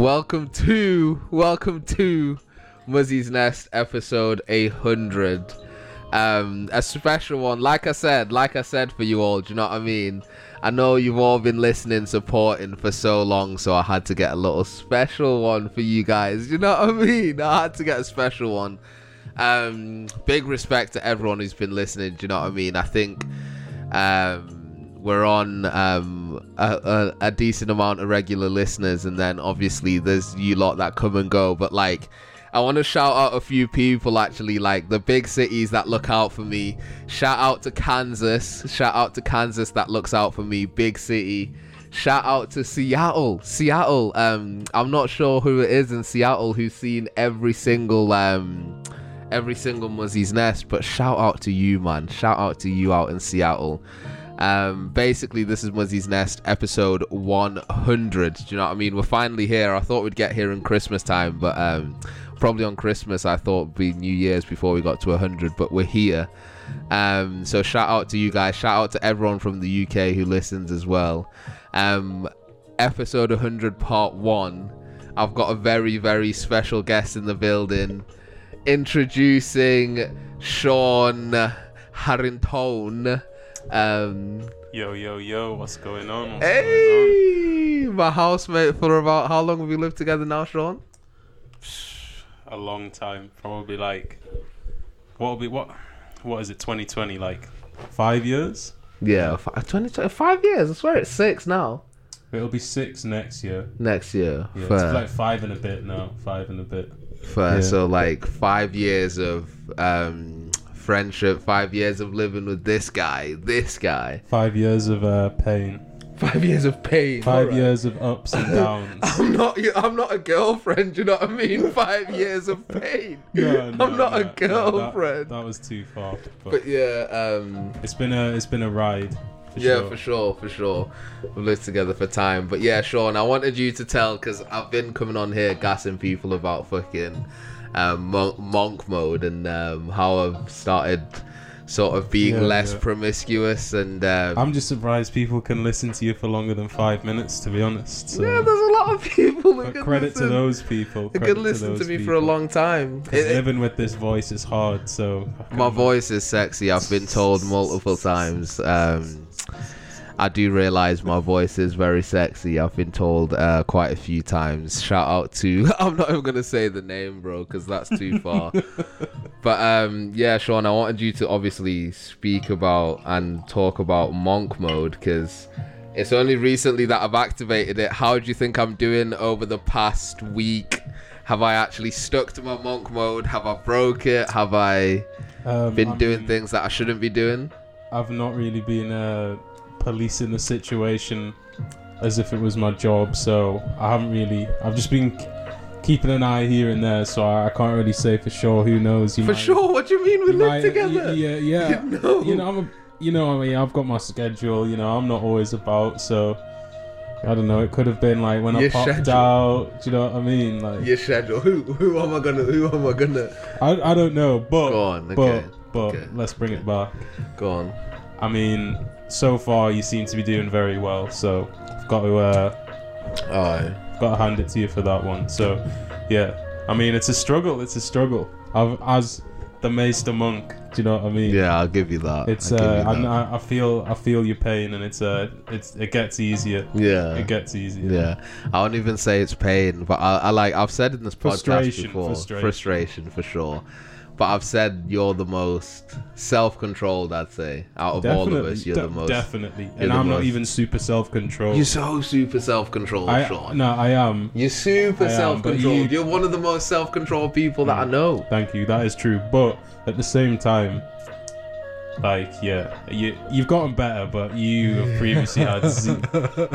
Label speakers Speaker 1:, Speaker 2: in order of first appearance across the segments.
Speaker 1: Welcome to welcome to Muzi's Nest episode 800. Um, a special one, like I said, like I said for you all. Do you know what I mean? I know you've all been listening, supporting for so long, so I had to get a little special one for you guys. do You know what I mean? I had to get a special one. Um, big respect to everyone who's been listening. Do you know what I mean? I think um, we're on um, a, a, a decent amount of regular listeners, and then obviously there's you lot that come and go. But like, I want to shout out a few people actually, like the big cities that look out for me. Shout out to Kansas. Shout out to Kansas that looks out for me. Big city. Shout out to Seattle. Seattle. Um, I'm not sure who it is in Seattle who's seen every single um every single Muzi's Nest, but shout out to you, man. Shout out to you out in Seattle. Um, basically, this is Muzi's Nest episode 100. Do you know what I mean? We're finally here. I thought we'd get here in Christmas time, but um, probably on Christmas, I thought it'd be New Year's before we got to 100, but we're here. Um, so shout out to you guys. Shout out to everyone from the UK who listens as well. Um, episode 100, part one. I've got a very, very special guest in the building introducing Sean Harrington. Um,
Speaker 2: Yo, yo, yo, what's going on? What's
Speaker 1: hey, my housemate for about how long have we lived together now, Sean?
Speaker 2: A long time. Probably like, what will be, what, what is it, 2020? Like, five years?
Speaker 1: Yeah, five, 20, five years. I swear it's six now.
Speaker 2: It'll be six next year.
Speaker 1: Next year.
Speaker 2: Yeah,
Speaker 1: fair.
Speaker 2: it's like five and a bit now. Five and a bit.
Speaker 1: fair.
Speaker 2: yeah.
Speaker 1: So, like, five years of um, friendship, five years of living with this guy, this guy.
Speaker 2: Five years of uh, pain.
Speaker 1: Five years of pain.
Speaker 2: Five
Speaker 1: alright.
Speaker 2: years of ups and downs.
Speaker 1: I'm not. I'm not a girlfriend. You know what I mean? Five years of pain.
Speaker 2: No, no,
Speaker 1: I'm not
Speaker 2: no,
Speaker 1: a
Speaker 2: no, that-
Speaker 1: girlfriend.
Speaker 2: that, was too far. But,
Speaker 1: But yeah, um,
Speaker 2: it's been a, it's been a ride. For
Speaker 1: yeah,
Speaker 2: sure.
Speaker 1: for sure, for sure. We've lived together for time. But yeah, Sean, I wanted you to tell because I've been coming on here gassing people about fucking um, monk, monk mode and um, how I've started sort of being
Speaker 2: Yeah,
Speaker 1: less
Speaker 2: yeah.
Speaker 1: promiscuous and. Um,
Speaker 2: I'm just surprised people can listen to you for longer than five minutes, to be honest. So.
Speaker 1: yeah, there's a lot of people who
Speaker 2: But
Speaker 1: can
Speaker 2: credit
Speaker 1: listen,
Speaker 2: to those people. credit
Speaker 1: can listen to,
Speaker 2: those
Speaker 1: me for a long time It- it-
Speaker 2: living with this voice is hard, so
Speaker 1: My voice is sexy. I've been told multiple times. Um, I do realize my voice is very sexy. I've been told uh, quite a few times. Shout out to I'm not even gonna say the name, bro, because that's too far. but um, yeah, Sean, I wanted you to obviously speak about and talk about monk mode because it's only recently that I've activated it. How do you think I'm doing over the past week? Have I actually stuck to my monk mode? Have I broke it? Have I
Speaker 2: Um,
Speaker 1: been
Speaker 2: I
Speaker 1: doing things that I shouldn't be doing?
Speaker 2: I've not really been uh, policing the situation as if it was my job, so I haven't really. I've just been k- keeping an eye here and there, so I, I can't really say for sure. Who knows? You
Speaker 1: For
Speaker 2: might-
Speaker 1: sure. What do you mean we live
Speaker 2: might-
Speaker 1: together?
Speaker 2: y- Yeah, yeah.
Speaker 1: No.
Speaker 2: You know, I'm a. You know, I mean, I've got my schedule. You know, I'm not always about, so. I don't know. It could have been like when I popped
Speaker 1: schedule.
Speaker 2: out. Do you know what I mean? Like,
Speaker 1: Your schedule. Who who am I gonna who am I gonna
Speaker 2: I, I don't know, but
Speaker 1: Go on,
Speaker 2: but
Speaker 1: okay,
Speaker 2: but
Speaker 1: okay.
Speaker 2: let's bring it back.
Speaker 1: go on?
Speaker 2: I mean, so far you seem to be doing very well, so I've got to uh, got to hand it to you for that one. So, yeah, I mean, it's a struggle. It's a struggle. I've, as the Maester monk, do you know what I mean?
Speaker 1: Yeah, I'll give you that.
Speaker 2: It's
Speaker 1: I'll
Speaker 2: uh,
Speaker 1: that.
Speaker 2: I, I feel I feel your pain, and it's uh, it's it gets easier.
Speaker 1: yeah.
Speaker 2: It gets easier.
Speaker 1: Yeah, I won't even say it's pain, but I, I like I've said in this podcast
Speaker 2: Frustration,
Speaker 1: before,
Speaker 2: frustration.
Speaker 1: frustration for sure. But I've said you're the most self-controlled. I'd say out of all of us, you're
Speaker 2: de-
Speaker 1: the most.
Speaker 2: definitely, and I'm not even super self-controlled.
Speaker 1: You're so super self-controlled,
Speaker 2: I,
Speaker 1: Sean.
Speaker 2: no, I am.
Speaker 1: You're super
Speaker 2: I
Speaker 1: self-controlled.
Speaker 2: you...
Speaker 1: are one of the most self-controlled people that I
Speaker 2: Mm.
Speaker 1: know.
Speaker 2: Thank you. That is true. But at the same time, like, yeah, you you've gotten better, but you have previously had, z-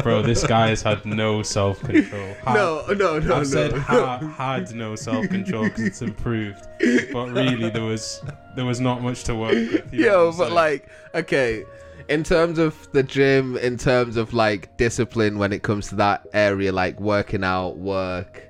Speaker 2: bro. This guy has had no self control.
Speaker 1: No, no, no,
Speaker 2: I've
Speaker 1: no.
Speaker 2: said ha- had no self control because it's improved, but really there was there was not much to work with. you know
Speaker 1: Yo,
Speaker 2: what I'm
Speaker 1: but
Speaker 2: saying?
Speaker 1: like, okay, in terms of the gym, in terms of like discipline when it comes to that area, like working out, work,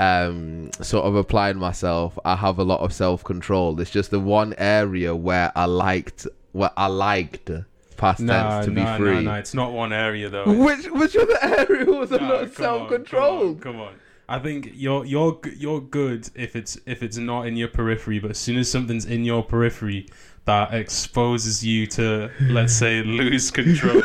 Speaker 1: um, sort of applying myself, I have a lot of self control. It's just the one area where I liked, where I liked past
Speaker 2: Nah,
Speaker 1: tense to be
Speaker 2: nah,
Speaker 1: free.
Speaker 2: nah, nah. It's not one area though.
Speaker 1: Which which other area was
Speaker 2: Nah,
Speaker 1: not
Speaker 2: come on,
Speaker 1: self-controlled?
Speaker 2: Come on, come on. I think you're you're you're good if it's if it's not in your periphery, but as soon as something's in your periphery that exposes you to, let's say, lose control,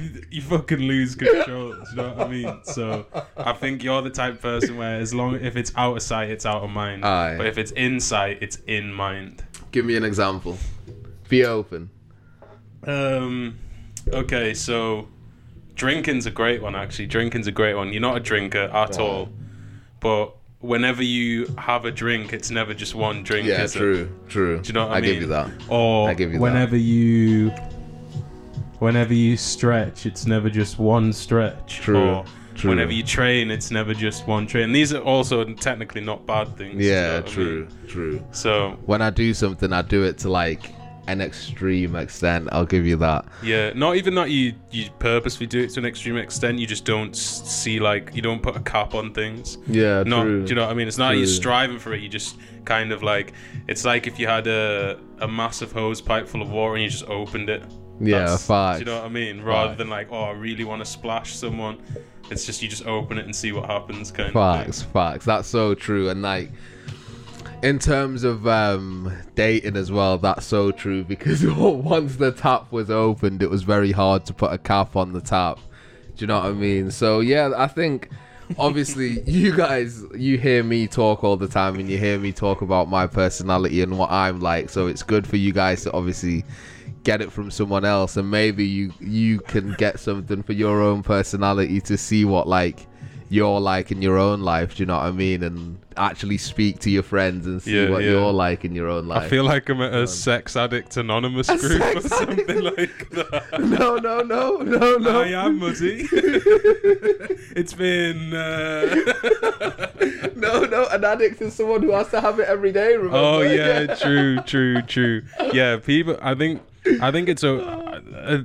Speaker 2: you fucking lose control. You know what I mean? So I think you're the type of person where as long if it's out of sight, it's out of mind.
Speaker 1: Aye.
Speaker 2: But if it's in sight, it's in mind.
Speaker 1: Give me an example. Be open.
Speaker 2: Um. Okay, so drinking's a great one. Actually, drinking's a great one. You're not a drinker at
Speaker 1: Oh.
Speaker 2: all, but whenever you have a drink, it's never just one drink.
Speaker 1: Yeah,
Speaker 2: is it?
Speaker 1: true, true.
Speaker 2: Do you know what I,
Speaker 1: I
Speaker 2: mean?
Speaker 1: give you that.
Speaker 2: Or
Speaker 1: I give you that.
Speaker 2: whenever you, whenever you stretch, it's never just one stretch.
Speaker 1: True,
Speaker 2: Or
Speaker 1: true.
Speaker 2: whenever you train, it's never just one train. These are also technically not bad things. do you know
Speaker 1: Yeah,
Speaker 2: I
Speaker 1: true,
Speaker 2: mean?
Speaker 1: true.
Speaker 2: So
Speaker 1: When I do something, I do it to like an extreme extent. I'll give you that.
Speaker 2: Yeah, not even that you you purposely do it to an extreme extent. You just don't see like you don't put a cap on things.
Speaker 1: Yeah,
Speaker 2: Not,
Speaker 1: true.
Speaker 2: do you know what I mean? It's not you're striving for it. You just kind of like it's like if you had a a massive hose pipe full of water and you just opened it.
Speaker 1: Yeah, facts.
Speaker 2: Do you know what I mean? Rather
Speaker 1: Facts.
Speaker 2: than like, oh, I really want to splash someone. It's just you just open it and see what happens, kind of.
Speaker 1: Facts, facts. That's so true. And like, in terms of um dating as well, that's so true because once the tap was opened, it was very hard to put a cap on the tap. Do you know what I mean? So yeah, I think obviously you guys you hear me talk all the time and you hear me talk about my personality and what I'm like. So it's good for you guys to obviously get it from someone else and maybe you you can get something for your own personality to see what like you're like in your own life do you know what i mean and actually speak to your friends and see
Speaker 2: Yeah,
Speaker 1: what
Speaker 2: yeah.
Speaker 1: you're like in your own life
Speaker 2: I feel like I'm at a sex addict anonymous
Speaker 1: A
Speaker 2: group or something
Speaker 1: addict?
Speaker 2: like that.
Speaker 1: no no no no no
Speaker 2: I am Muzi. it's been. Uh...
Speaker 1: no no an addict is someone who has to have it every day remember
Speaker 2: oh yeah, true, true, true. Yeah, people. I think. I think it's a. Uh,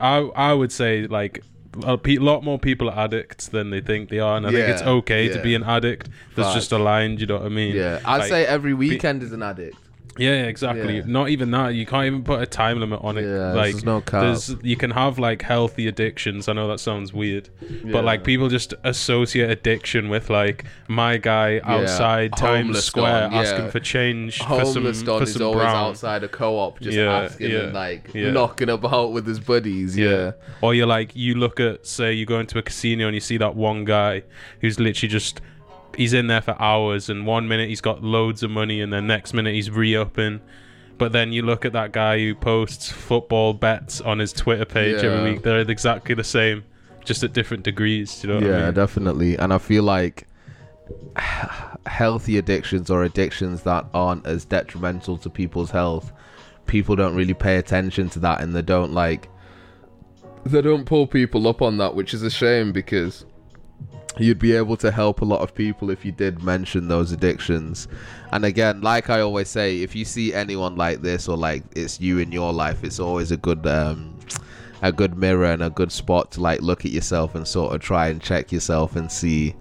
Speaker 2: I I would say like. A pe- lot more people are addicts than they think they are, and I think it's
Speaker 1: Yeah,
Speaker 2: okay to be an addict. There's just a line, you know what I mean?
Speaker 1: yeah i'd
Speaker 2: Like,
Speaker 1: say every weekend is an addict
Speaker 2: Yeah, yeah, exactly.
Speaker 1: Yeah.
Speaker 2: Not even that. You can't even put a time limit on it.
Speaker 1: Yeah,
Speaker 2: like
Speaker 1: there's no cap.
Speaker 2: there's you can have like healthy addictions. I know that sounds weird,
Speaker 1: Yeah.
Speaker 2: but like people just associate addiction with like my guy outside Times
Speaker 1: Homeless
Speaker 2: Square
Speaker 1: yeah.
Speaker 2: asking for change for some
Speaker 1: homeless
Speaker 2: for
Speaker 1: is
Speaker 2: some
Speaker 1: always
Speaker 2: brown.
Speaker 1: outside a co-op just
Speaker 2: Yeah,
Speaker 1: asking
Speaker 2: yeah,
Speaker 1: and like
Speaker 2: yeah.
Speaker 1: knocking about with his buddies yeah,
Speaker 2: Or you're like you look at say you go into a casino and you see that one guy who's literally just he's in there for hours and one minute he's got loads of money and then next minute he's re-upping. But then you look at that guy who posts football bets on his Twitter page
Speaker 1: Yeah.
Speaker 2: every week. They're exactly the same, just at different degrees. You know what
Speaker 1: yeah,
Speaker 2: I mean?
Speaker 1: definitely. And I feel like healthy addictions or addictions that aren't as detrimental to people's health, people don't really pay attention to that and they don't like they don't pull people up on that, which is a shame because you'd be able to help a lot of people if you did mention those addictions. And again, like I always say, if you see anyone like this or like it's you in your life, it's always a good um a good mirror and a good spot to like look at yourself and sort of try and check yourself and see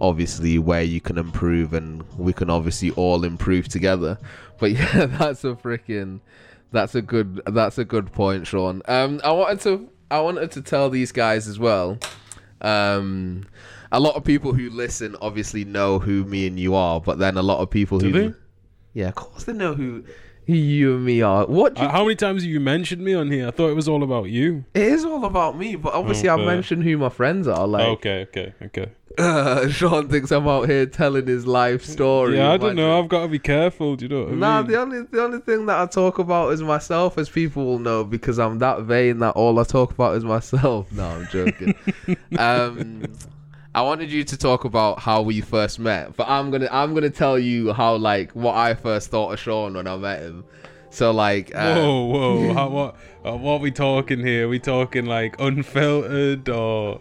Speaker 1: obviously where you can improve and we can obviously all improve together. But yeah, that's a freaking that's a good that's a good point, Sean. Um I wanted to I wanted to tell these guys as well. Um a lot of people who listen obviously know who me and you are, but then a lot of people
Speaker 2: Do
Speaker 1: who
Speaker 2: they?
Speaker 1: Yeah, of course they know who who you and me are. What
Speaker 2: Uh, how many times have you mentioned me on here? I thought it was all about you.
Speaker 1: it is all about me, but obviously I
Speaker 2: Okay.
Speaker 1: mentioned who my friends are. Like,
Speaker 2: okay, okay, okay.
Speaker 1: uh, Sean thinks I'm out here telling his life story.
Speaker 2: Yeah, I don't know. I've got to be careful. Do you know what I
Speaker 1: Nah,
Speaker 2: mean?
Speaker 1: the only the only thing that I talk about is myself, as people will know, because I'm that vain that all I talk about is myself. No, I'm joking. um, I wanted you to talk about how we first met, but I'm gonna I'm gonna tell you how like what I first thought of Sean when I met him. So like, uh,
Speaker 2: whoa, whoa! How, what? Uh, what are we talking here? we talking like unfiltered or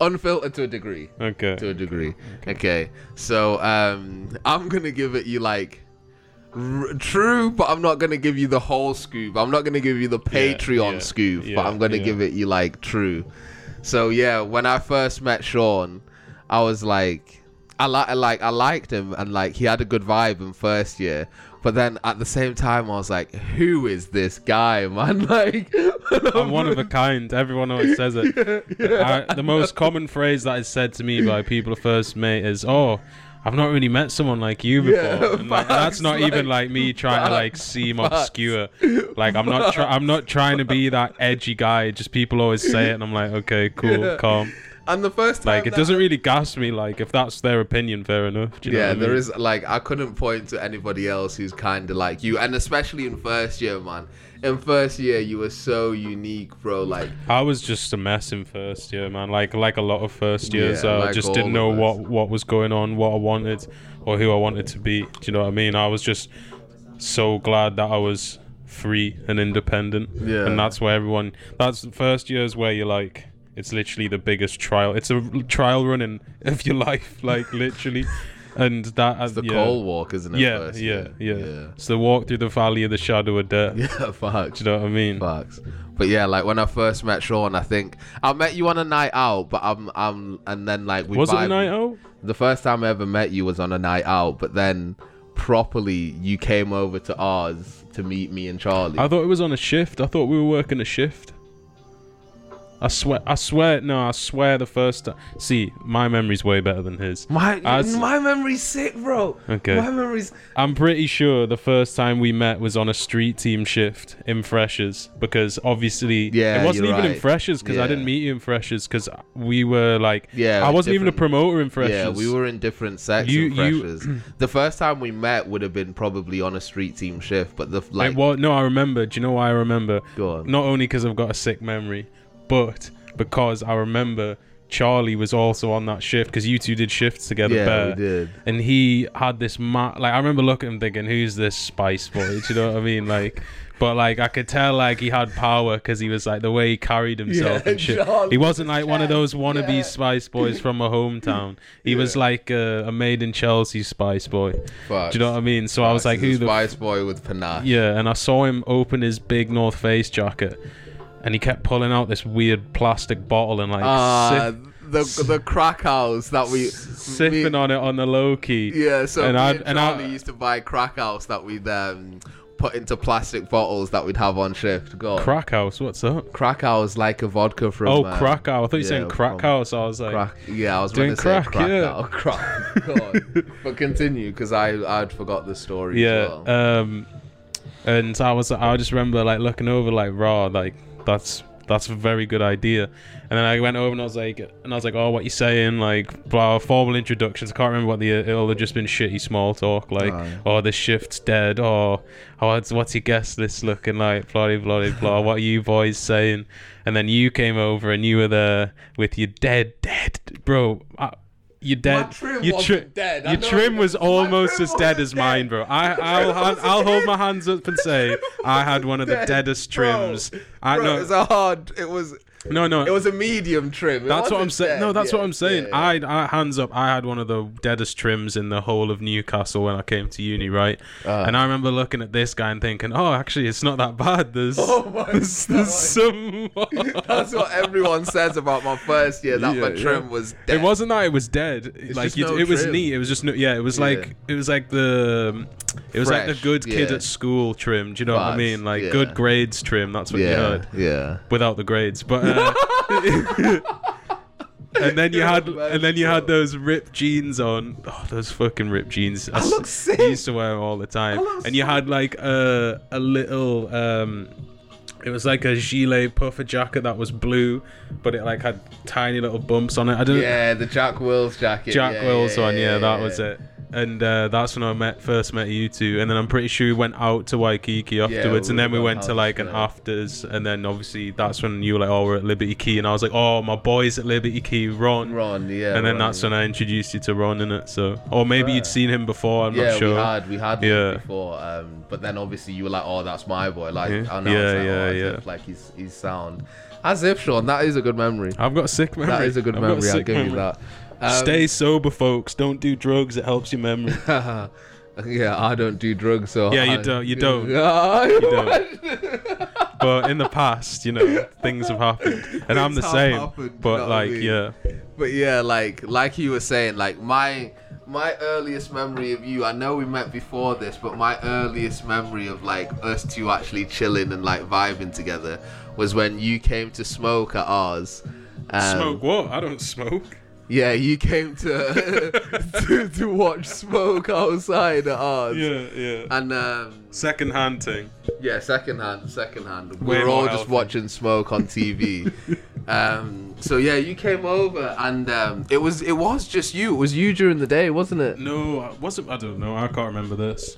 Speaker 1: unfiltered to a degree.
Speaker 2: okay?
Speaker 1: to a degree. Okay, so um, I'm gonna give it you like r- true, but I'm not gonna give you the whole scoop. I'm not gonna give you the Patreon
Speaker 2: yeah,
Speaker 1: scoop, but I'm gonna
Speaker 2: yeah.
Speaker 1: give it you like true. So yeah, when I first met Sean, I was like, I like, like, I liked him, and like he had a good vibe in first year. But then at the same time, I was like, "Who is this guy, man?" Like,
Speaker 2: I'm one of a kind. Everyone always says it. I, the most common phrase that is said to me by people first meet is, "Oh, I've not really met someone like you before."
Speaker 1: Yeah,
Speaker 2: And, like, that's not
Speaker 1: like,
Speaker 2: even like me trying to like
Speaker 1: facts,
Speaker 2: seem
Speaker 1: facts.
Speaker 2: obscure. Like I'm not. Try- I'm not trying to be that edgy guy. Just people always say it, and I'm like, okay, cool,
Speaker 1: Yeah.
Speaker 2: calm.
Speaker 1: and the first time,
Speaker 2: Like it doesn't really gas me. Like if that's their opinion, fair enough. Do you know
Speaker 1: yeah,
Speaker 2: I mean?
Speaker 1: is like I couldn't point to anybody else who's kind of like you, and especially in first year, man. In first year, you were so unique, bro. Like,
Speaker 2: I was just a mess in first year, man. Like like a lot of first years,
Speaker 1: Yeah,
Speaker 2: I
Speaker 1: like
Speaker 2: just didn't know what what was going on, what I wanted, or who I wanted to be. Do you know what I mean? I was just so glad that I was free and independent.
Speaker 1: Yeah.
Speaker 2: And that's where everyone. That's the first years where you're like. It's literally the biggest trial. It's a trial running of your life, like literally, and that uh,
Speaker 1: it's the
Speaker 2: yeah.
Speaker 1: cold walk, isn't it?
Speaker 2: Yeah,
Speaker 1: first
Speaker 2: yeah,
Speaker 1: year?
Speaker 2: yeah, It's the walk through the valley of the shadow of death.
Speaker 1: yeah, yeah. Facts.
Speaker 2: Do you know what I mean?
Speaker 1: Facts. But yeah, like when I first met Sean, I think I met you on a night out, but I'm, I'm, and then like we
Speaker 2: Was it a night out?
Speaker 1: The first time I ever met you was on a night out, but then properly you came over to ours to meet me and Charlie.
Speaker 2: I thought it was on a shift. I thought we were working a shift. I swear, I swear, no, I swear the first time. See, my memory's way better than his.
Speaker 1: my
Speaker 2: As-
Speaker 1: my memory's sick, bro.
Speaker 2: Okay.
Speaker 1: My memory's
Speaker 2: I'm pretty sure the first time we met was on a street team shift in Freshers because obviously
Speaker 1: Yeah,
Speaker 2: it wasn't
Speaker 1: you're
Speaker 2: even in. Freshers because I didn't meet you in Freshers because we were like
Speaker 1: Yeah,
Speaker 2: I wasn't even a promoter in Freshers.
Speaker 1: Yeah, we were in different sects
Speaker 2: You-
Speaker 1: of
Speaker 2: you-
Speaker 1: freshers. the first time we met would have been probably on a street team shift, but the like
Speaker 2: It wa- no, I remember. Do you know why I remember?
Speaker 1: go on.
Speaker 2: Not only because I've got a sick memory, but because I remember Charlie was also on that shift because you two did shifts together.
Speaker 1: yeah,
Speaker 2: Bear.
Speaker 1: we did.
Speaker 2: and he had this ma- like I remember looking at him thinking, "Who's this Spice Boy?" Do you know what I mean? Like, but like I could tell like he had power because he was like the way he carried himself
Speaker 1: Yeah,
Speaker 2: and shit.
Speaker 1: Charlie
Speaker 2: He wasn't like one of those wannabe
Speaker 1: yeah.
Speaker 2: Spice Boys from a hometown. He was like a, a made in Chelsea Spice Boy. Do you know what I mean? So I was like, "Who the
Speaker 1: Spice Boy with panache?
Speaker 2: yeah?" And I saw him open his big North Face jacket. And he kept pulling out this weird plastic bottle and like sip-
Speaker 1: the the crack house that we
Speaker 2: sipping
Speaker 1: me-
Speaker 2: on it on the low key.
Speaker 1: Yeah, so
Speaker 2: And I'd-
Speaker 1: and,
Speaker 2: I-
Speaker 1: used to buy crack house that we'd um, put into plastic bottles that we'd have on shift. Go.
Speaker 2: Crack house, what's up?
Speaker 1: crack house like a vodka from.
Speaker 2: Oh,
Speaker 1: uh,
Speaker 2: Krakow. I thought you were
Speaker 1: yeah,
Speaker 2: saying crack house. I was like,
Speaker 1: Crack. Yeah, I was
Speaker 2: Doing
Speaker 1: going to say
Speaker 2: crack,
Speaker 1: crack
Speaker 2: yeah.
Speaker 1: out. Crack. But continue because I I'd forgot the story.
Speaker 2: yeah.
Speaker 1: As well.
Speaker 2: Um, and I was, I just remember like looking over like raw, like that's that's a very good idea. And then I went over and I was like, and I was like, oh, what you saying? Like, blah, formal introductions. I can't remember what the it'll have just been shitty small talk. Like,
Speaker 1: Aye.
Speaker 2: oh, the shift's dead. Oh, oh what's, what's your guest list looking like? Blah, blah, blah, blah. What are you boys saying? And then you came over and you were there with your dead, dead, bro. I, your dead, your,
Speaker 1: wasn't dead.
Speaker 2: Your trim was almost
Speaker 1: trim
Speaker 2: as dead as mine, bro. I, I'll, I'll, I'll hold my hands up and say I had one of the
Speaker 1: Dead.
Speaker 2: deadest
Speaker 1: Bro,
Speaker 2: trims. I know.
Speaker 1: it was a hard. It was.
Speaker 2: No, no.
Speaker 1: It was a medium trim. It
Speaker 2: that's what I'm saying. No, that's
Speaker 1: Yeah,
Speaker 2: what I'm saying.
Speaker 1: yeah, yeah.
Speaker 2: I, I hands up. I had one of the deadest trims in the whole of Newcastle when I came to uni, right?
Speaker 1: Ah.
Speaker 2: and I remember looking at this guy and thinking, "Oh, actually, it's not that bad. There's,
Speaker 1: Oh
Speaker 2: there's, there's some."
Speaker 1: That's what everyone says about my first year. That my trim was dead.
Speaker 2: It wasn't that it was dead. like
Speaker 1: just
Speaker 2: you,
Speaker 1: no
Speaker 2: it was neat. It was just no, yeah. It was like it was like the it was like the good kid at school trim. Do you know what I mean? Like good grades trim. That's what you heard
Speaker 1: yeah.
Speaker 2: without the grades. But uh, and then you had and then you had those ripped jeans on. Oh, those fucking ripped jeans. I
Speaker 1: look sick.
Speaker 2: used to wear them all the time.
Speaker 1: I
Speaker 2: And you
Speaker 1: sick.
Speaker 2: had like a a little um. It was like a gilet puffer jacket that was blue, but it like had tiny little bumps on it. I don't.
Speaker 1: Yeah, the Jack Wills jacket.
Speaker 2: Jack
Speaker 1: yeah,
Speaker 2: Wills
Speaker 1: yeah,
Speaker 2: one, yeah, that
Speaker 1: yeah.
Speaker 2: was it. And uh, that's when I met first met you two, and then I'm pretty sure we went out to Waikiki afterwards,
Speaker 1: we
Speaker 2: and then we
Speaker 1: went
Speaker 2: to like an
Speaker 1: yeah.
Speaker 2: afters, and then obviously that's when you were like, oh, we're at Liberty Quay, and I was like, oh, my boys at Liberty Quay, Ron.
Speaker 1: Ron, yeah.
Speaker 2: and then
Speaker 1: Ron,
Speaker 2: that's
Speaker 1: yeah.
Speaker 2: when I introduced you to Ron in it. So, or maybe you'd seen him before. I'm
Speaker 1: yeah,
Speaker 2: not sure.
Speaker 1: we had we had
Speaker 2: Yeah.
Speaker 1: before, um, but then obviously you were like, "Oh, that's my boy." Like,
Speaker 2: Yeah.
Speaker 1: I know,
Speaker 2: Yeah,
Speaker 1: like,
Speaker 2: yeah,
Speaker 1: oh,
Speaker 2: yeah.
Speaker 1: if, like he's he's sound. As if Sean, that is a good memory.
Speaker 2: I've got a sick memory.
Speaker 1: That is a good
Speaker 2: I've
Speaker 1: memory. I'll
Speaker 2: sick
Speaker 1: give you that. Um,
Speaker 2: Stay sober, folks. Don't do drugs. It helps your memory.
Speaker 1: yeah, I don't do drugs, so
Speaker 2: Yeah, you
Speaker 1: I-
Speaker 2: don't- you don't.
Speaker 1: you
Speaker 2: don't. but in the past, you know, things have happened, and I'm the same.
Speaker 1: happened, you know
Speaker 2: but
Speaker 1: what I
Speaker 2: like,
Speaker 1: mean?
Speaker 2: yeah,
Speaker 1: But yeah, like like you were saying, like my my earliest memory of you, I know we met before this, but my earliest memory of like us two actually chilling and like vibing together was when you came to smoke at ours. Um,
Speaker 2: Smoke what? I don't smoke.
Speaker 1: Yeah, you came to, to to watch smoke outside at ours.
Speaker 2: Yeah, yeah.
Speaker 1: And um,
Speaker 2: Second hand thing.
Speaker 1: yeah, second hand, second hand. We were all just
Speaker 2: healthy.
Speaker 1: watching smoke on TV. um, so yeah, you came over, and um, it was it was just you. It was you during the day, wasn't it?
Speaker 2: No, I wasn't. I don't know. I can't remember this.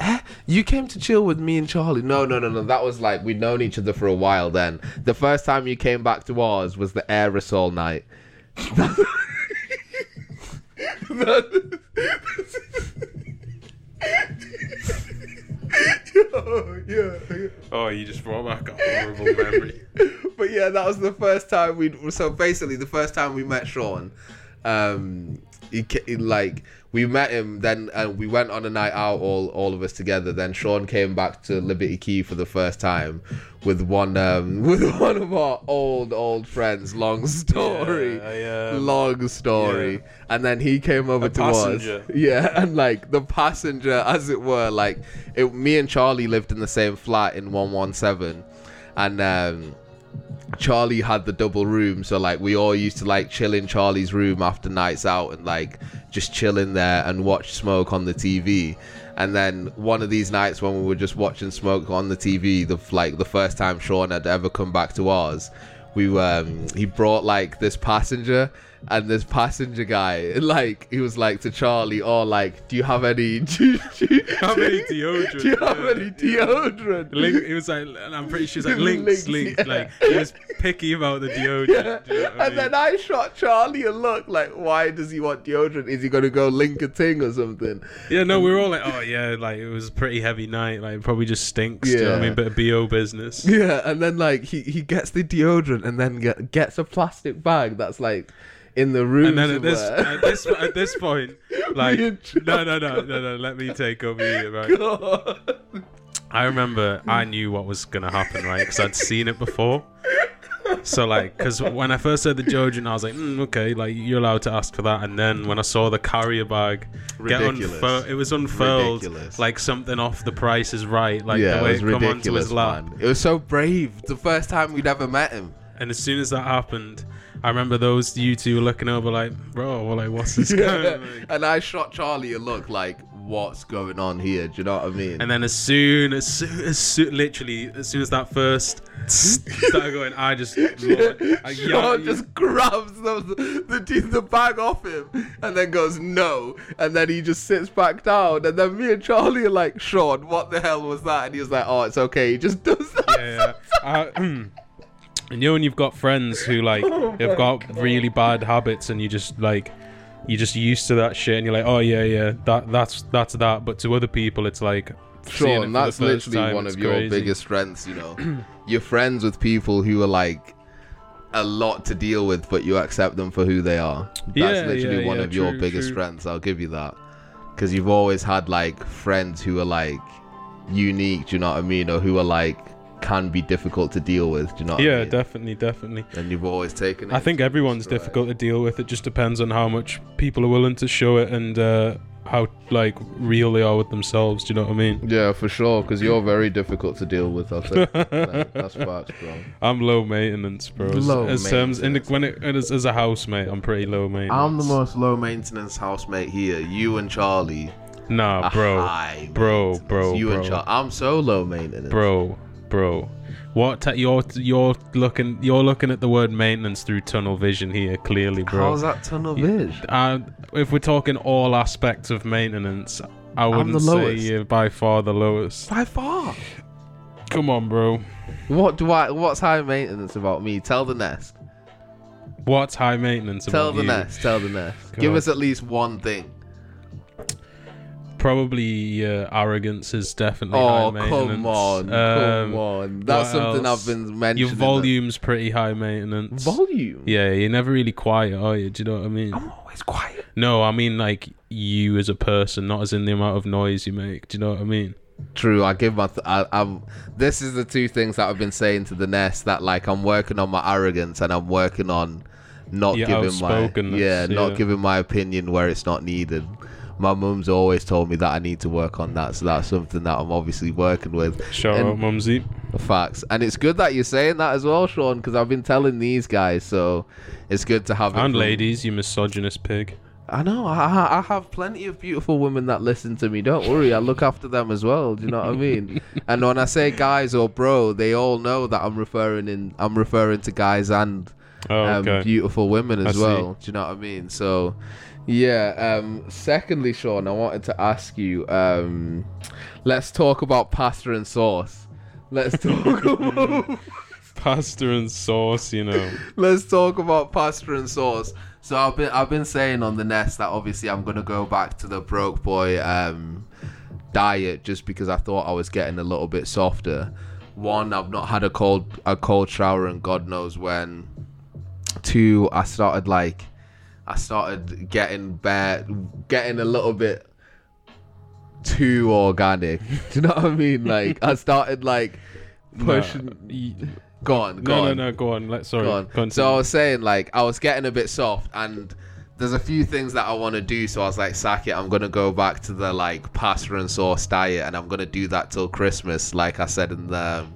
Speaker 1: Eh? You came to chill with me and Charlie. No, no, no, no. That was like we'd known each other for a while. Then the first time you came back to ours was the aerosol night. Oh, yeah, yeah.
Speaker 2: Oh, you just brought back a horrible memory.
Speaker 1: but yeah, that was the first time we. So basically, the first time we met Sean, um, he, he like we met him. Then and we went on a night out, all all of us together. Then Sean came back to Liberty Quay for the first time with one um with one of our old old friends. Long story.
Speaker 2: Yeah, I, um,
Speaker 1: Long story,
Speaker 2: yeah.
Speaker 1: and then he came over
Speaker 2: A
Speaker 1: to
Speaker 2: passenger.
Speaker 1: us. Yeah, and like the passenger, as it were, like it, me and Charlie lived in the same flat in one one seven, and um, Charlie had the double room, so like we all used to like chill in Charlie's room after nights out and like just chill in there and watch Smoke on the TV. And then one of these nights when we were just watching Smoke on the TV, the like the first time Sean had ever come back to ours, we um he brought like this passenger and this passenger guy like he was like to Charlie, oh like do you have any do you, do you,
Speaker 2: Have any deodorant?
Speaker 1: do you have
Speaker 2: Yeah.
Speaker 1: any deodorant?
Speaker 2: Link, it was like, and I'm pretty sure it's like
Speaker 1: Lynx,
Speaker 2: Lynx,
Speaker 1: yeah.
Speaker 2: Like he was picky about the deodorant.
Speaker 1: Yeah.
Speaker 2: do you know what I
Speaker 1: And then? I shot Charlie a look like, why does he want deodorant? Is he gonna go link a thing or something?
Speaker 2: yeah, no, we were all like, oh yeah, like it was a pretty heavy night. Like it probably just stinks. do you know I mean, bit of bo business.
Speaker 1: Yeah, and then like he, he gets the deodorant and then get, gets a plastic bag that's like in the room.
Speaker 2: And then at this at this at this point, like no no no no no, let me take over here, right?
Speaker 1: God.
Speaker 2: I remember I knew what was gonna happen, right? Because I'd seen it before. So like, because when I first heard the Jojen, I was like, mm, okay, like you're allowed to ask for that. And then when I saw the carrier bag get unfurled, it was unfurled
Speaker 1: Ridiculous.
Speaker 2: like something off the Price is Right, like
Speaker 1: yeah,
Speaker 2: the way
Speaker 1: it
Speaker 2: it, come onto his lap.
Speaker 1: man. It was so brave. The first time we'd ever met him.
Speaker 2: And as soon as that happened, I remember those you two looking over like, bro, well, like what's this going? on?"
Speaker 1: and I shot Charlie a look like, what's going on here? Do you know what I mean?
Speaker 2: And then as soon as soon as soon, literally as soon as that first started going, I just I,
Speaker 1: Sean just grabs the, the the bag off him and then goes no, and then he just sits back down, and then me and Charlie are like, Sean, what the hell was that? And he was like, Oh, it's okay. He just does that.
Speaker 2: yeah, yeah. I- and you know when you've got friends who like
Speaker 1: Oh
Speaker 2: have
Speaker 1: my
Speaker 2: got really bad habits and you just like you're just used to that shit and you're like oh yeah yeah that that's that's that but to other people it's like seeing it
Speaker 1: Sean,
Speaker 2: for
Speaker 1: that's literally
Speaker 2: time,
Speaker 1: one of your
Speaker 2: crazy.
Speaker 1: biggest strengths. You know, you're friends with people who are like a lot to deal with, but you accept them for who they are. That's
Speaker 2: Yeah,
Speaker 1: literally
Speaker 2: yeah,
Speaker 1: one
Speaker 2: yeah,
Speaker 1: of your biggest
Speaker 2: true.
Speaker 1: strengths. I'll give you that because you've always had like friends who are like unique. Do you know what I mean? Or who are like can be difficult to deal with. Do you know? What I
Speaker 2: yeah
Speaker 1: mean?
Speaker 2: definitely definitely
Speaker 1: And you've always taken. It
Speaker 2: I think everyone's difficult to deal with. It just depends on how much people are willing to show it and uh, how like real they are with themselves. Do you know what I mean?
Speaker 1: Yeah, for sure. Because you're very difficult to deal with. Say that. that's facts, bro.
Speaker 2: I'm low maintenance, bro. As,
Speaker 1: Low
Speaker 2: as terms in the, when it as, as a housemate, I'm pretty low maintenance.
Speaker 1: I'm the most low maintenance housemate here. You and Charlie.
Speaker 2: Nah, bro, bro,
Speaker 1: maintenance.
Speaker 2: bro,
Speaker 1: You and
Speaker 2: bro.
Speaker 1: Charlie. I'm so low maintenance.
Speaker 2: bro, bro. What t- you're you're looking you're looking at the word maintenance through tunnel vision here, clearly, bro.
Speaker 1: How's that tunnel vision?
Speaker 2: Uh, if we're talking all aspects of maintenance, I wouldn't say
Speaker 1: lowest.
Speaker 2: you're by far the lowest.
Speaker 1: By far.
Speaker 2: Come on, bro.
Speaker 1: What do I? What's high maintenance about me? Tell the nest.
Speaker 2: What's high maintenance
Speaker 1: Tell
Speaker 2: about
Speaker 1: the
Speaker 2: you?
Speaker 1: nest. Tell the nest.
Speaker 2: Go
Speaker 1: Give us at least one thing.
Speaker 2: Probably uh, arrogance is definitely high
Speaker 1: Oh come on, come
Speaker 2: Um,
Speaker 1: on. That's something
Speaker 2: else?
Speaker 1: I've been mentioning.
Speaker 2: Your volume's pretty high maintenance.
Speaker 1: Volume.
Speaker 2: yeah, you're never really quiet, are you? Do you know what I mean?
Speaker 1: I'm always quiet.
Speaker 2: No, I mean like you as a person, not as in the amount of noise you make. Do you know what I mean?
Speaker 1: True, I give my. Th- I, I'm. This is the two things that I've been saying to the nest. That like I'm working on my arrogance and I'm working on not
Speaker 2: Your
Speaker 1: giving my
Speaker 2: outspokenness,
Speaker 1: yeah, not
Speaker 2: yeah.
Speaker 1: giving my opinion where it's not needed. My mum's always told me that I need to work on that. So that's something that I'm obviously working with.
Speaker 2: Shout
Speaker 1: And-
Speaker 2: out, Mumsy.
Speaker 1: Facts, and it's good that you're saying that as well, Sean, because I've been telling these guys. So it's good to have.
Speaker 2: And ladies, you misogynist pig.
Speaker 1: I know. I, I have plenty of beautiful women that listen to me. Don't worry, I look after them as well. Do you know what I mean? and when I say guys or bro, they all know that I'm referring in. I'm referring to guys and
Speaker 2: Oh,
Speaker 1: um,
Speaker 2: okay.
Speaker 1: beautiful women
Speaker 2: I
Speaker 1: as
Speaker 2: see.
Speaker 1: well. Do you know what I mean? So, yeah. Um, secondly, Sean, I wanted to ask you. Um, let's talk about pasta and sauce. Let's talk about
Speaker 2: Pasta and sauce, you know.
Speaker 1: let's talk about pasta and sauce. So I've been I've been saying on the nest that obviously I'm gonna go back to the broke boy um, diet just because I thought I was getting a little bit softer. One, I've not had a cold a cold shower and God knows when. Two, I started like I started getting bad, getting a little bit too organic. Do you know what I mean? Like I started like pushing.
Speaker 2: Y-
Speaker 1: Go on, go
Speaker 2: no, no,
Speaker 1: on.
Speaker 2: no, go on. Let's sorry.
Speaker 1: Go on.
Speaker 2: continue.
Speaker 1: So I was saying, like, I was getting a bit soft, and there's a few things that I want to do. So I was like, sack it. I'm gonna go back to the like pasta and sauce diet, and I'm gonna do that till Christmas, like I said in the um,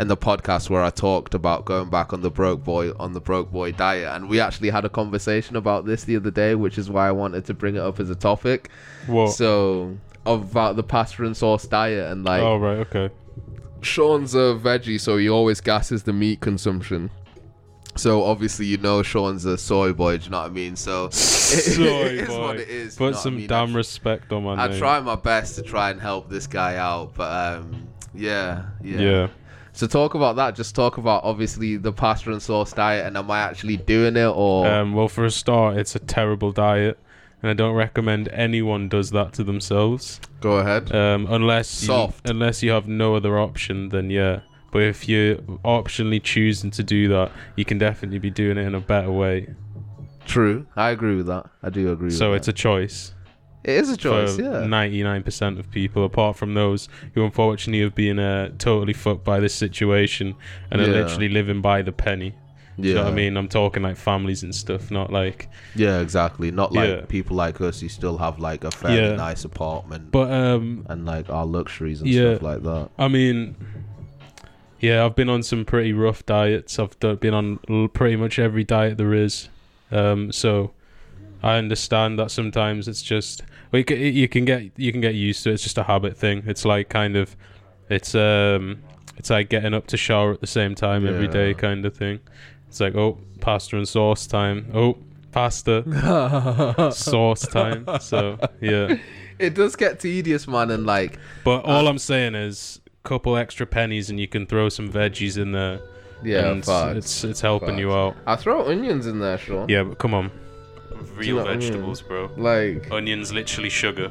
Speaker 1: in the podcast where I talked about going back on the broke boy on the broke boy diet, and we actually had a conversation about this the other day, which is why I wanted to bring it up as a topic.
Speaker 2: what?
Speaker 1: So about the pasta and sauce diet, and like
Speaker 2: oh right, okay.
Speaker 1: Sean's a veggie, so he always gasses the meat consumption. So obviously, you know Sean's a soy boy. Do you know what I mean? So
Speaker 2: Soy
Speaker 1: it is
Speaker 2: boy.
Speaker 1: what it is. do you
Speaker 2: Put
Speaker 1: know what I
Speaker 2: some
Speaker 1: mean?
Speaker 2: damn
Speaker 1: I,
Speaker 2: respect on my
Speaker 1: I
Speaker 2: name.
Speaker 1: I try my best to try and help this guy out, but um, yeah, yeah,
Speaker 2: Yeah.
Speaker 1: So talk about that. Just talk about obviously the pasta and sauce diet, and am I actually doing it or?
Speaker 2: Um, well, for a start, it's a terrible diet, and I don't recommend anyone does that to themselves.
Speaker 1: go ahead.
Speaker 2: Um, unless you,
Speaker 1: Soft.
Speaker 2: unless you have no other option, then yeah. But if you're optionally choosing to do that, you can definitely be doing it in a better way.
Speaker 1: True, I agree with that. I do agree.
Speaker 2: So it's a choice.
Speaker 1: It is a choice. Yeah.
Speaker 2: 99% of people, apart from those who unfortunately have been uh, totally fucked by this situation and are literally living by the penny. Do you know what I mean? I'm talking like families and stuff, not like.
Speaker 1: Yeah, exactly. Not like
Speaker 2: Yeah.
Speaker 1: people like us who still have like a fairly
Speaker 2: Yeah.
Speaker 1: nice apartment
Speaker 2: But um,
Speaker 1: and like our luxuries and
Speaker 2: Yeah.
Speaker 1: stuff like that.
Speaker 2: I mean, yeah, I've been on some pretty rough diets. I've done, been on l- pretty much every diet there is. Um, so I understand that sometimes it's just well, you, can, you can get you can get used to it. It's just a habit thing. It's like kind of it's um it's like getting up to shower at the same time every day
Speaker 1: Yeah.
Speaker 2: kind of thing. It's like oh pasta and sauce time. Oh pasta sauce time. So yeah.
Speaker 1: It does get tedious, man, and like
Speaker 2: But all I'm saying is, a couple extra pennies and you can throw some veggies in there.
Speaker 1: yeah,
Speaker 2: and
Speaker 1: facts.
Speaker 2: it's it's helping you out.
Speaker 1: I throw onions in there, Sean.
Speaker 2: Yeah, but come on,
Speaker 1: you
Speaker 2: real
Speaker 1: know what I mean?
Speaker 2: vegetables, bro.
Speaker 1: Like
Speaker 2: Onions, literally sugar.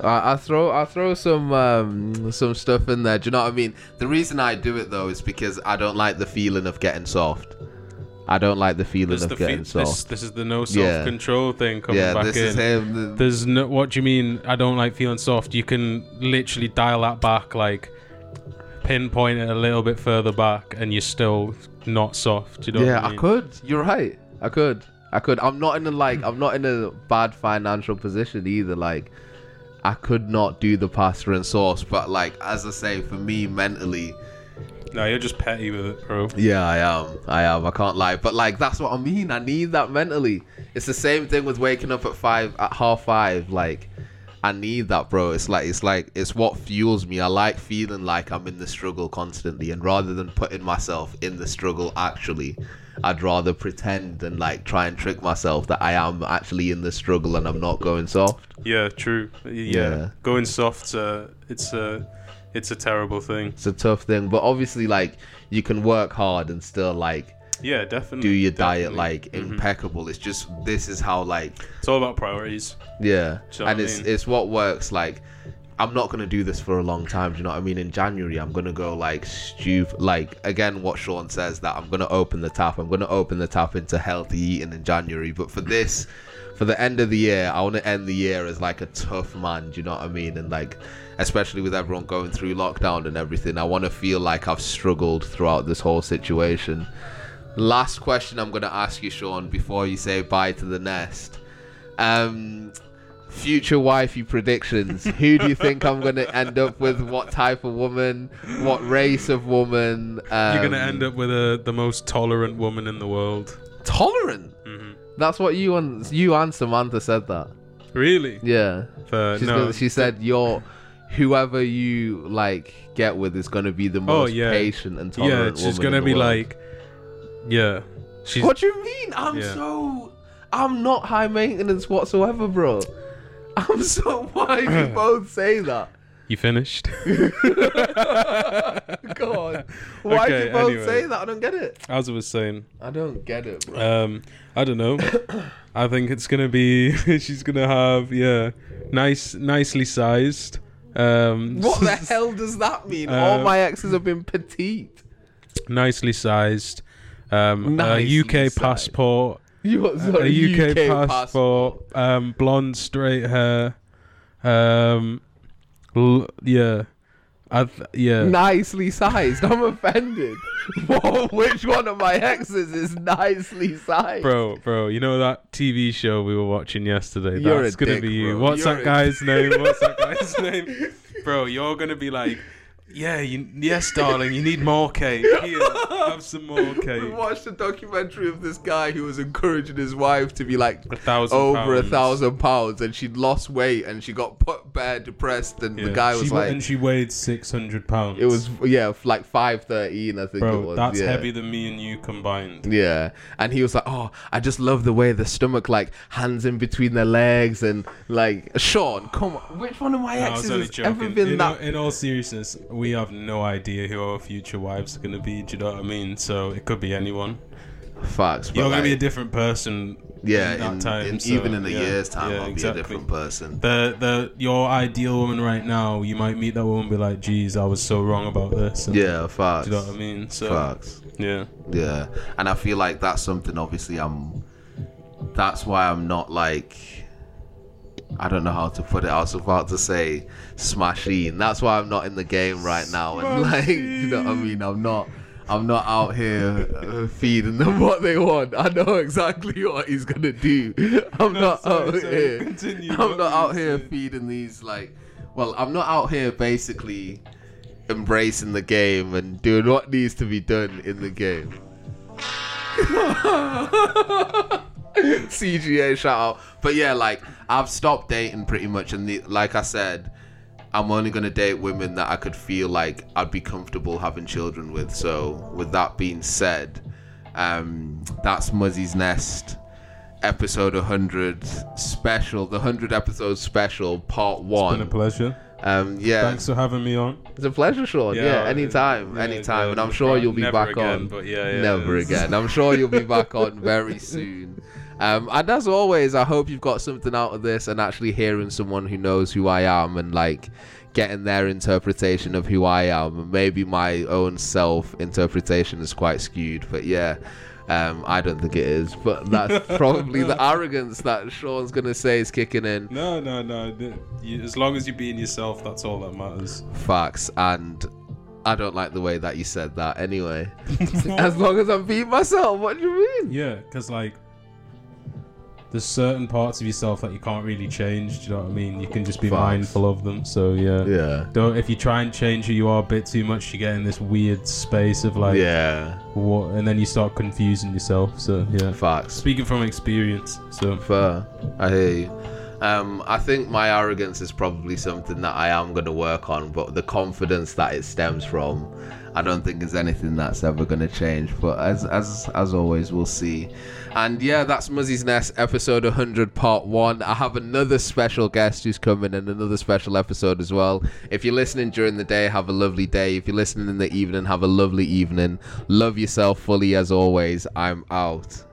Speaker 1: I, I throw I throw some um some stuff in there. Do you know what I mean? The reason I do it though is because I don't like the feeling of getting soft. I don't like the feeling of
Speaker 2: the
Speaker 1: getting
Speaker 2: fe-
Speaker 1: soft.
Speaker 2: this, this is the no
Speaker 1: Yeah.
Speaker 2: control thing coming
Speaker 1: yeah,
Speaker 2: back
Speaker 1: this
Speaker 2: in.
Speaker 1: is him.
Speaker 2: There's no. What do you mean? I don't like feeling soft. You can literally dial that back, like pinpoint it a little bit further back, and you're still not soft. You know
Speaker 1: yeah,
Speaker 2: I
Speaker 1: I could. You're right. I could. I could. I'm not in a like. Hmm. I'm not in a bad financial position either. Like, I could not do the pasta and sauce, but like as I say, for me mentally,
Speaker 2: No, you're just petty with it, bro.
Speaker 1: yeah, I am. I am. I can't lie. But like that's what I mean. I need that mentally. It's the same thing with waking up at five at half five. Like I need that, bro. It's like it's like it's what fuels me. I like feeling like I'm in the struggle constantly, and rather than putting myself in the struggle actually, I'd rather pretend and like try and trick myself that I am actually in the struggle and I'm not going soft.
Speaker 2: Yeah, true. Yeah,
Speaker 1: Yeah.
Speaker 2: going soft. Uh, it's a, it's a terrible thing.
Speaker 1: It's a tough thing, but obviously, like you can work hard and still like
Speaker 2: Yeah, definitely.
Speaker 1: do your diet
Speaker 2: definitely.
Speaker 1: like
Speaker 2: Mhm.
Speaker 1: impeccable. It's just this is how like
Speaker 2: It's all about priorities.
Speaker 1: Yeah,
Speaker 2: you know
Speaker 1: and
Speaker 2: what I
Speaker 1: it's
Speaker 2: mean?
Speaker 1: it's what works. Like, I'm not gonna do this for a long time. Do you know what I mean? In January, I'm gonna go like stupid. Like again, what Sean says that I'm gonna open the tap. I'm gonna open the tap into healthy eating in January. But for this, for the end of the year, I want to end the year as like a tough man. Do you know what I mean? And like, especially with everyone going through lockdown and everything, I want to feel like I've struggled throughout this whole situation. Last question I'm gonna ask you, Sean, before you say bye to the nest. Um, future wifey predictions. Who do you think I'm gonna end up with? What type of woman? What race of woman? Um,
Speaker 2: You're gonna end up with a, the most tolerant woman in the world.
Speaker 1: tolerant.
Speaker 2: hmm
Speaker 1: That's what you and you and Samantha said that.
Speaker 2: Really?
Speaker 1: Yeah. She's
Speaker 2: no.
Speaker 1: gonna, she said your whoever you like get with is gonna be the most
Speaker 2: Oh, yeah.
Speaker 1: patient and tolerant.
Speaker 2: yeah,
Speaker 1: she's
Speaker 2: gonna be
Speaker 1: world.
Speaker 2: like, yeah. She's
Speaker 1: What do you mean? I'm
Speaker 2: Yeah.
Speaker 1: so I'm not high maintenance whatsoever, bro. I'm so why do you both say that?
Speaker 2: you finished.
Speaker 1: God. Why do
Speaker 2: Okay,
Speaker 1: you both
Speaker 2: anyway.
Speaker 1: say that? I don't get it.
Speaker 2: As I was saying,
Speaker 1: I don't get it, bro.
Speaker 2: um, I don't know. I think it's gonna be. she's gonna have yeah, nice, nicely sized. Um,
Speaker 1: what the hell does that mean? All
Speaker 2: Uh,
Speaker 1: my exes have been petite.
Speaker 2: nicely sized. Um,
Speaker 1: Nicely
Speaker 2: a UK
Speaker 1: sized.
Speaker 2: passport.
Speaker 1: You got
Speaker 2: a UK, passport, um, blonde straight hair, um, l- yeah, I th- yeah,
Speaker 1: Nicely sized. I'm offended. Whoa, which one of my exes is nicely sized?
Speaker 2: bro, bro. You know that TV show we were watching yesterday?
Speaker 1: You're
Speaker 2: That's gonna
Speaker 1: dick,
Speaker 2: be you.
Speaker 1: bro.
Speaker 2: What's
Speaker 1: You're
Speaker 2: that guy's name? What's that guy's name? Bro, you're gonna be like, yeah, you, yes, darling, you need more cake. Here, have some more cake.
Speaker 1: We watched a documentary of this guy who was encouraging his wife to be like
Speaker 2: A thousand
Speaker 1: over a thousand pounds, and she'd lost weight and she got put bare depressed, and
Speaker 2: Yeah.
Speaker 1: the guy was
Speaker 2: wa-
Speaker 1: like,
Speaker 2: and she weighed six hundred pounds.
Speaker 1: it was yeah, like five thirteen, I think it
Speaker 2: bro.
Speaker 1: was.
Speaker 2: That's
Speaker 1: yeah.
Speaker 2: heavier than me and you combined.
Speaker 1: Yeah, and he was like, "Oh, I just love the way the stomach, like hands in between their legs, and like Sean, come on, which one of my
Speaker 2: No, I was
Speaker 1: exes
Speaker 2: only
Speaker 1: has ever been
Speaker 2: in,
Speaker 1: that?"
Speaker 2: all, in all seriousness, we have no idea who our future wives are going to be. Do you know what I mean? So it could be anyone.
Speaker 1: Facts,
Speaker 2: You're going to be a different person.
Speaker 1: yeah,
Speaker 2: in that
Speaker 1: in,
Speaker 2: time.
Speaker 1: in-
Speaker 2: so,
Speaker 1: even in a
Speaker 2: yeah,
Speaker 1: year's time,
Speaker 2: yeah,
Speaker 1: I'll
Speaker 2: exactly.
Speaker 1: be a different person.
Speaker 2: The the your ideal woman right now, you might meet that woman and be like, "Geez, I was so wrong about this." And,
Speaker 1: Yeah, facts.
Speaker 2: Do you know what I mean? So
Speaker 1: Facts.
Speaker 2: yeah,
Speaker 1: Yeah, and I feel like that's something. Obviously, I'm. That's why I'm not like. I don't know how to put it. I was about to say smashing. That's why I'm not in the game right now. And like, you know what I mean? I'm not. I'm not out here uh, feeding them what they want. I know exactly what he's gonna do. I'm not
Speaker 2: sorry,
Speaker 1: out
Speaker 2: sorry,
Speaker 1: here.
Speaker 2: continue.
Speaker 1: I'm not out here
Speaker 2: saying?
Speaker 1: feeding these like. Well, I'm not out here basically embracing the game and doing what needs to be done in the game. CGA shout out. But yeah, like I've stopped dating pretty much, and the, like I said, I'm only gonna date women that I could feel like I'd be comfortable having children with. So with that being said, um, that's Muzi's Nest, episode 100 special, the 100 episode special, part
Speaker 2: been a
Speaker 1: one.
Speaker 2: pleasure.
Speaker 1: Um, yeah,
Speaker 2: Thanks for having me on.
Speaker 1: it's a pleasure, Sean. Yeah,
Speaker 2: Yeah,
Speaker 1: anytime,
Speaker 2: yeah,
Speaker 1: anytime,
Speaker 2: yeah,
Speaker 1: and I'm sure you'll be back
Speaker 2: again,
Speaker 1: on.
Speaker 2: but yeah, yeah,
Speaker 1: never again. I'm sure you'll be back on very soon. Um, and as always, I hope you've got something out of this and actually hearing someone who knows who I am and like getting their interpretation of who I am. Maybe my own self interpretation is quite skewed, but yeah. Um, I don't think it is, but that's probably the arrogance that Sean's gonna say is kicking in.
Speaker 2: No, no, no. As long as you're being yourself, that's all that matters.
Speaker 1: Facts, and I don't like the way that you said that. Anyway, as long as I'm being myself, what do you mean?
Speaker 2: Yeah, because like there's certain parts of yourself that you can't really change. Do you know what I mean? You can just be
Speaker 1: Facts.
Speaker 2: mindful of them. So yeah.
Speaker 1: Yeah.
Speaker 2: Don't if you try and change who you are a bit too much, you get in this weird space of like,
Speaker 1: yeah.
Speaker 2: what, and then you start confusing yourself. So yeah.
Speaker 1: Facts.
Speaker 2: Speaking from experience, so
Speaker 1: Fair. I hear you. Um, I think my arrogance is probably something that I am going to work on, but the confidence that it stems from, I don't think there's anything that's ever going to change. But as as as always, we'll see. And yeah, that's Muzi's Nest episode 100, part one. I have another special guest who's coming and another special episode as well. If you're listening during the day, have a lovely day. If you're listening in the evening, have a lovely evening. Love yourself fully as always. I'm out.